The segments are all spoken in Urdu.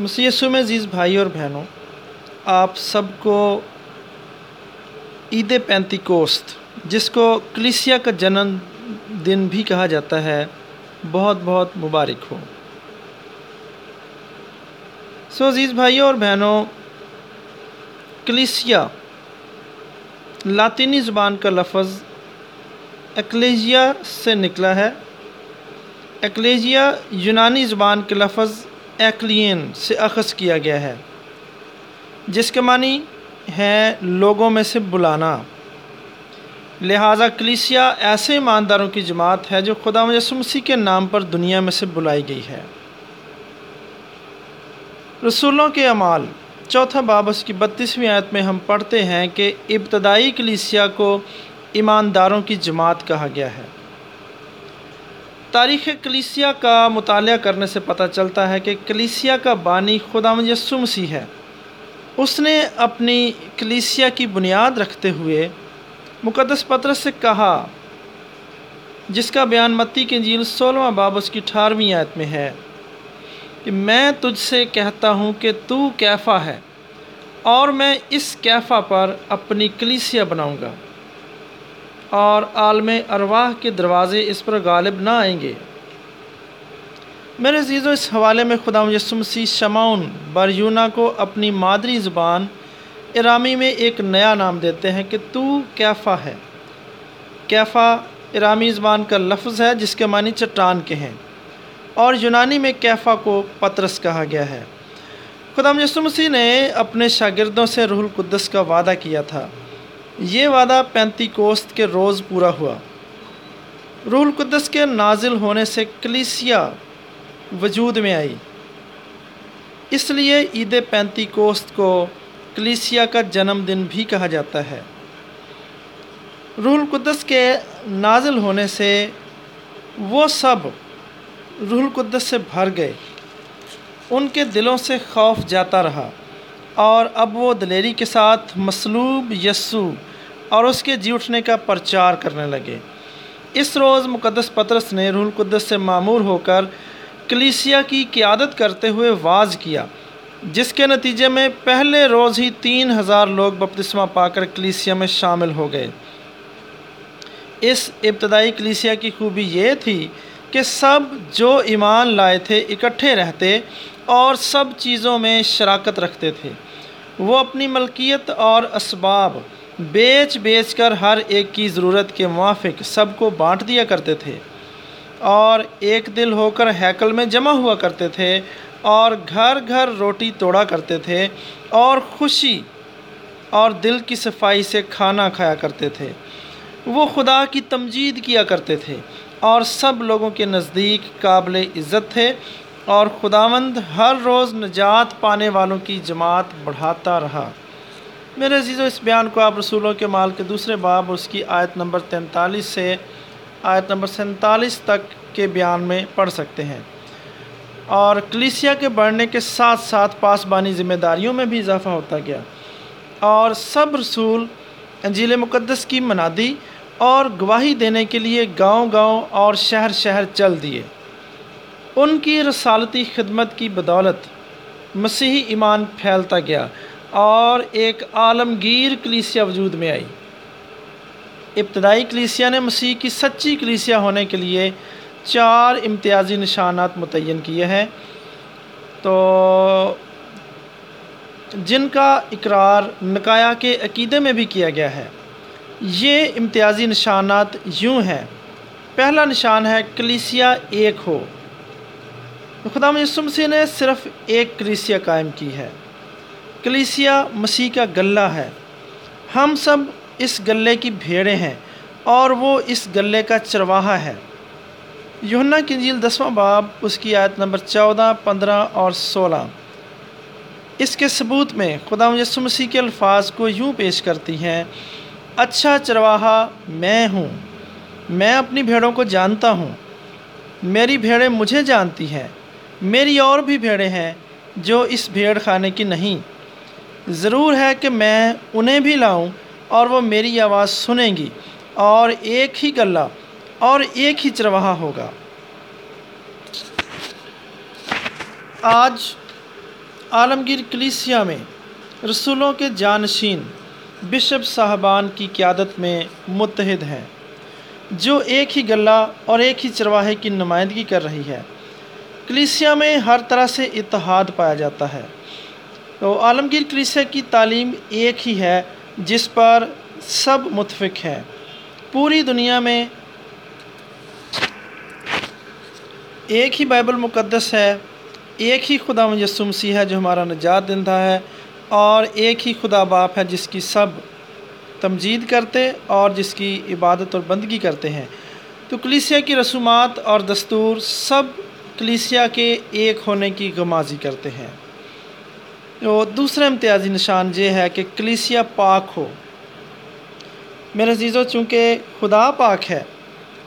مسیسو میں عزیز بھائی اور بہنوں، آپ سب کو عید پینتی کوست جس کو کلیسیا کا جنم دن بھی کہا جاتا ہے، بہت بہت مبارک ہو۔ سو عزیز بھائیوں اور بہنوں، کلیسیا، لاطینی زبان کا لفظ ایکلیجیا سے نکلا ہے۔ ایکلیجیا یونانی زبان کے لفظ ایکلین سے اخذ کیا گیا ہے، جس کے معنی ہے لوگوں میں سے بلانا۔ لہٰذا کلیسیا ایسے ایمانداروں کی جماعت ہے جو خدا مسیح کے نام پر دنیا میں سے بلائی گئی ہے۔ رسولوں کے اعمال، چوتھا بابس کی بتیسویں آیت میں ہم پڑھتے ہیں کہ ابتدائی کلیسیا کو ایمانداروں کی جماعت کہا گیا ہے۔ تاریخ کلیسیا کا مطالعہ کرنے سے پتہ چلتا ہے کہ کلیسیا کا بانی خدا یسو مسیح ہے۔ اس نے اپنی کلیسیا کی بنیاد رکھتے ہوئے مقدس پتر سے کہا، جس کا بیان متی کی انجیل سولہواں باب اس کی اٹھارہویں آیت میں ہے کہ میں تجھ سے کہتا ہوں کہ تو کیفا ہے اور میں اس کیفا پر اپنی کلیسیا بناؤں گا۔ اور عالم ارواح کے دروازے اس پر غالب نہ آئیں گے۔ میرے عزیزوں اس حوالے میں خدا مسیح شمعون بریونا کو اپنی مادری زبان ارامی میں ایک نیا نام دیتے ہیں کہ تو کیفا ہے۔ کیفا ارامی زبان کا لفظ ہے جس کے معنی چٹان کے ہیں اور یونانی میں کیفا کو پترس کہا گیا ہے۔ خدا مسیح نے اپنے شاگردوں سے روح القدس کا وعدہ کیا تھا۔ یہ وعدہ پینتی کوست کے روز پورا ہوا۔ روح القدس کے نازل ہونے سے کلیسیا وجود میں آئی۔ اس لیے عید پینتی کوست کو کلیسیا کا جنم دن بھی کہا جاتا ہے۔ روح القدس کے نازل ہونے سے وہ سب روح القدس سے بھر گئے۔ ان کے دلوں سے خوف جاتا رہا اور اب وہ دلیری کے ساتھ مصلوب یسو اور اس کے جی اٹھنے کا پرچار کرنے لگے۔ اس روز مقدس پترس نے روح القدس سے معمور ہو کر کلیسیا کی قیادت کرتے ہوئے واز کیا، جس کے نتیجے میں پہلے روز ہی تین ہزار لوگ بپتسمہ پا کر کلیسیا میں شامل ہو گئے۔ اس ابتدائی کلیسیا کی خوبی یہ تھی کہ سب جو ایمان لائے تھے اکٹھے رہتے اور سب چیزوں میں شراکت رکھتے تھے۔ وہ اپنی ملکیت اور اسباب بیچ بیچ کر ہر ایک کی ضرورت کے موافق سب کو بانٹ دیا کرتے تھے اور ایک دل ہو کر ہیکل میں جمع ہوا کرتے تھے اور گھر گھر روٹی توڑا کرتے تھے اور خوشی اور دل کی صفائی سے کھانا کھایا کرتے تھے۔ وہ خدا کی تمجید کیا کرتے تھے اور سب لوگوں کے نزدیک قابل عزت تھے اور خداوند ہر روز نجات پانے والوں کی جماعت بڑھاتا رہا۔ میرے عزیز و اس بیان کو آپ رسولوں کے مال کے دوسرے باب اس کی آیت نمبر تینتالیس سے آیت نمبر سینتالیس تک کے بیان میں پڑھ سکتے ہیں۔ اور کلیسیا کے بڑھنے کے ساتھ ساتھ پاسبانی ذمہ داریوں میں بھی اضافہ ہوتا گیا۔ اور سب رسول انجیل مقدس کی منادی اور گواہی دینے کے لیے گاؤں گاؤں اور شہر شہر چل دیے۔ ان کی رسالتی خدمت کی بدولت مسیحی ایمان پھیلتا گیا۔ اور ایک عالمگیر کلیسیا وجود میں آئی۔ ابتدائی کلیسیا نے مسیح کی سچی کلیسیا ہونے کے لیے چار امتیازی نشانات متعین کیے ہیں۔ تو جن کا اقرار نکایا کے عقیدے میں بھی کیا گیا ہے۔ یہ امتیازی نشانات یوں ہیں۔ پہلا نشان ہے کلیسیا ایک ہو۔ خدا مسیح نے صرف ایک کلیسیا قائم کی ہے۔ کلیسیا مسیح کا گلہ ہے۔ ہم سب اس گلے کی بھیڑیں ہیں اور وہ اس گلے کا چرواہا ہے۔ یونا کی انجیل دسواں باب، اس کی آیت نمبر چودہ، پندرہ اور سولہ۔ اس کے ثبوت میں خدا یسو مسیح کے الفاظ کو یوں پیش کرتی ہیں اچھا چرواہا میں ہوں، میں اپنی بھیڑوں کو جانتا ہوں، میری بھیڑیں مجھے جانتی ہیں، میری اور بھی بھیڑیں ہیں جو اس بھیڑ خانے کی نہیں۔ ضرور ہے کہ میں انہیں بھی لاؤں اور وہ میری آواز سنیں گی اور ایک ہی گلہ اور ایک ہی چرواہا ہوگا۔ آج عالمگیر کلیسیا میں رسولوں کے جانشین بشپ صاحبان کی قیادت میں متحد ہیں۔ جو ایک ہی گلہ اور ایک ہی چرواہے کی نمائندگی کر رہی ہے۔ کلیسیا میں ہر طرح سے اتحاد پایا جاتا ہے۔ تو عالمگیر کلیسیا کی تعلیم ایک ہی ہے، جس پر سب متفق ہیں۔ پوری دنیا میں ایک ہی بائبل مقدس ہے، ایک ہی خدا مسیح ہے جو ہمارا نجات دندہ ہے، اور ایک ہی خدا باپ ہے جس کی سب تمجید کرتے اور جس کی عبادت اور بندگی کرتے ہیں۔ تو کلیسیا کی رسومات اور دستور سب کلیسیا کے ایک ہونے کی غمازی کرتے ہیں۔ دوسرا امتیازی نشان یہ ہے کہ کلیسیا پاک ہو۔ میرے عزیزوں چونکہ خدا پاک ہے،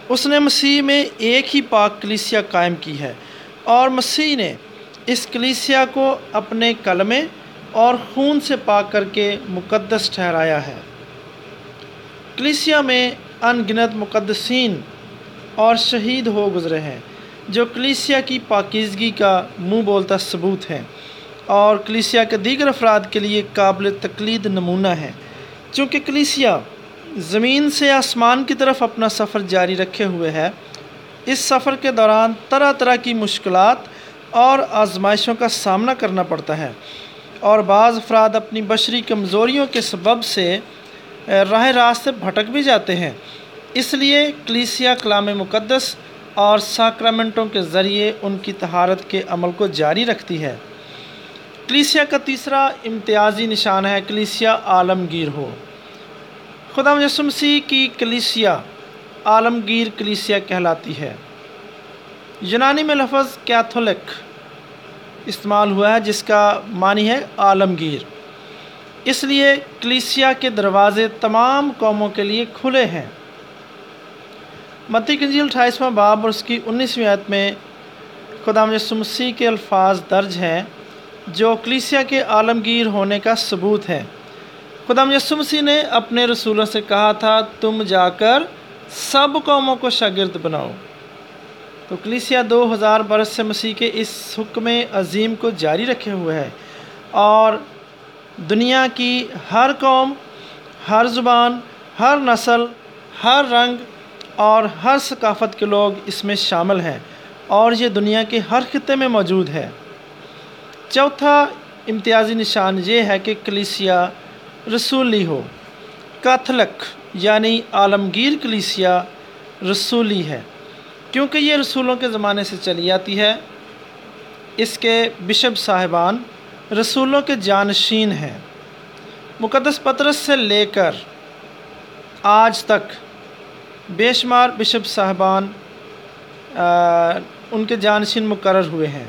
اس نے مسیح میں ایک ہی پاک کلیسیا قائم کی ہے اور مسیح نے اس کلیسیا کو اپنے کلمے اور خون سے پاک کر کے مقدس ٹھہرایا ہے۔ کلیسیا میں ان گنت مقدسین اور شہید ہو گزرے ہیں، جو کلیسیا کی پاکیزگی کا منہ بولتا ثبوت ہے اور کلیسیا کے دیگر افراد کے لیے قابل تقلید نمونہ ہے۔ چونکہ کلیسیا زمین سے آسمان کی طرف اپنا سفر جاری رکھے ہوئے ہے، اس سفر کے دوران طرح طرح کی مشکلات اور آزمائشوں کا سامنا کرنا پڑتا ہے۔ اور بعض افراد اپنی بشری کمزوریوں کے سبب سے راہ راست سے بھٹک بھی جاتے ہیں۔ اس لیے کلیسیا کلام مقدس اور ساکرامنٹوں کے ذریعے ان کی تہارت کے عمل کو جاری رکھتی ہے۔ کلیسیا کا تیسرا امتیازی نشان ہے، کلیسیا عالمگیر ہو۔ خدا مسیح کی کلیسیا عالمگیر کلیسیا کہلاتی ہے۔ یونانی میں لفظ کیتھولک استعمال ہوا ہے، جس کا معنی ہے عالمگیر۔ اس لیے کلیسیا کے دروازے تمام قوموں کے لیے کھلے ہیں۔ متی کنجیل اٹھائیسواں باب اور اس کی انیسویں آیت میں خدا مسیح کے الفاظ درج ہیں۔ جو کلیسیا کے عالمگیر ہونے کا ثبوت ہے۔ خدا مسیح نے اپنے رسولوں سے کہا تھا، تم جا کر سب قوموں کو شاگرد بناؤ۔ تو کلیسیا دو ہزار برس سے مسیح کے اس حکم عظیم کو جاری رکھے ہوئے ہے۔ اور دنیا کی ہر قوم، ہر زبان، ہر نسل، ہر رنگ اور ہر ثقافت کے لوگ اس میں شامل ہیں۔ اور یہ دنیا کے ہر خطے میں موجود ہے۔ چوتھا امتیازی نشان یہ ہے کہ کلیسیا رسولی ہو۔ کاتھلک یعنی عالمگیر کلیسیا رسولی ہے۔ کیونکہ یہ رسولوں کے زمانے سے چلی جاتی ہے، اس کے بشپ صاحبان رسولوں کے جانشین ہیں۔ مقدس پطرس سے لے کر آج تک بے شمار بشپ صاحبان ان کے جانشین مقرر ہوئے ہیں۔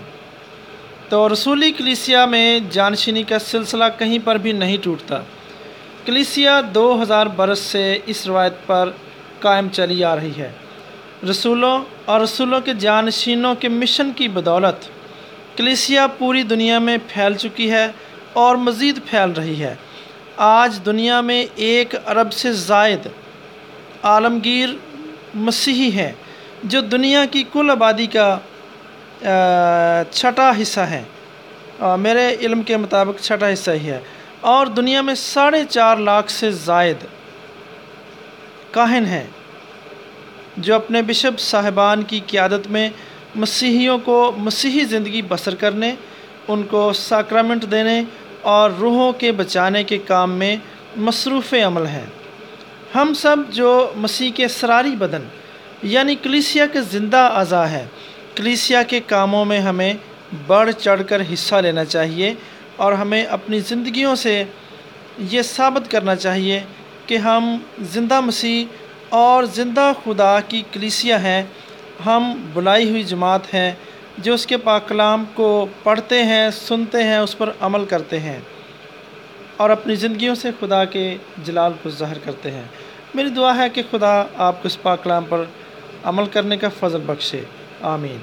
تو رسولی کلیسیا میں جانشینی کا سلسلہ کہیں پر بھی نہیں ٹوٹتا۔ کلیسیا دو ہزار برس سے اس روایت پر قائم چلی آ رہی ہے۔ رسولوں اور رسولوں کے جانشینوں کے مشن کی بدولت کلیسیا پوری دنیا میں پھیل چکی ہے اور مزید پھیل رہی ہے۔ آج دنیا میں ایک ارب سے زائد عالمگیر مسیحی ہیں جو دنیا کی کل آبادی کا چھٹا حصہ ہے میرے علم کے مطابق چھٹا حصہ ہی ہے۔ اور دنیا میں ساڑھے چار لاکھ سے زائد کاہن ہیں جو اپنے بشپ صاحبان کی قیادت میں مسیحیوں کو مسیحی زندگی بسر کرنے، ان کو ساکرامنٹ دینے اور روحوں کے بچانے کے کام میں مصروف عمل ہیں۔ ہم سب جو مسیح کے سراری بدن یعنی کلیسیا کے زندہ اعضاء ہیں کلیسیا کے کاموں میں ہمیں بڑھ چڑھ کر حصہ لینا چاہیے اور ہمیں اپنی زندگیوں سے یہ ثابت کرنا چاہیے کہ ہم زندہ مسیح اور زندہ خدا کی کلیسیا ہیں۔ ہم بلائی ہوئی جماعت ہیں جو اس کے پاک کلام کو پڑھتے ہیں، سنتے ہیں، اس پر عمل کرتے ہیں اور اپنی زندگیوں سے خدا کے جلال کو ظاہر کرتے ہیں۔ میری دعا ہے کہ خدا آپ کو اس پاک کلام پر عمل کرنے کا فضل بخشے۔ Amen.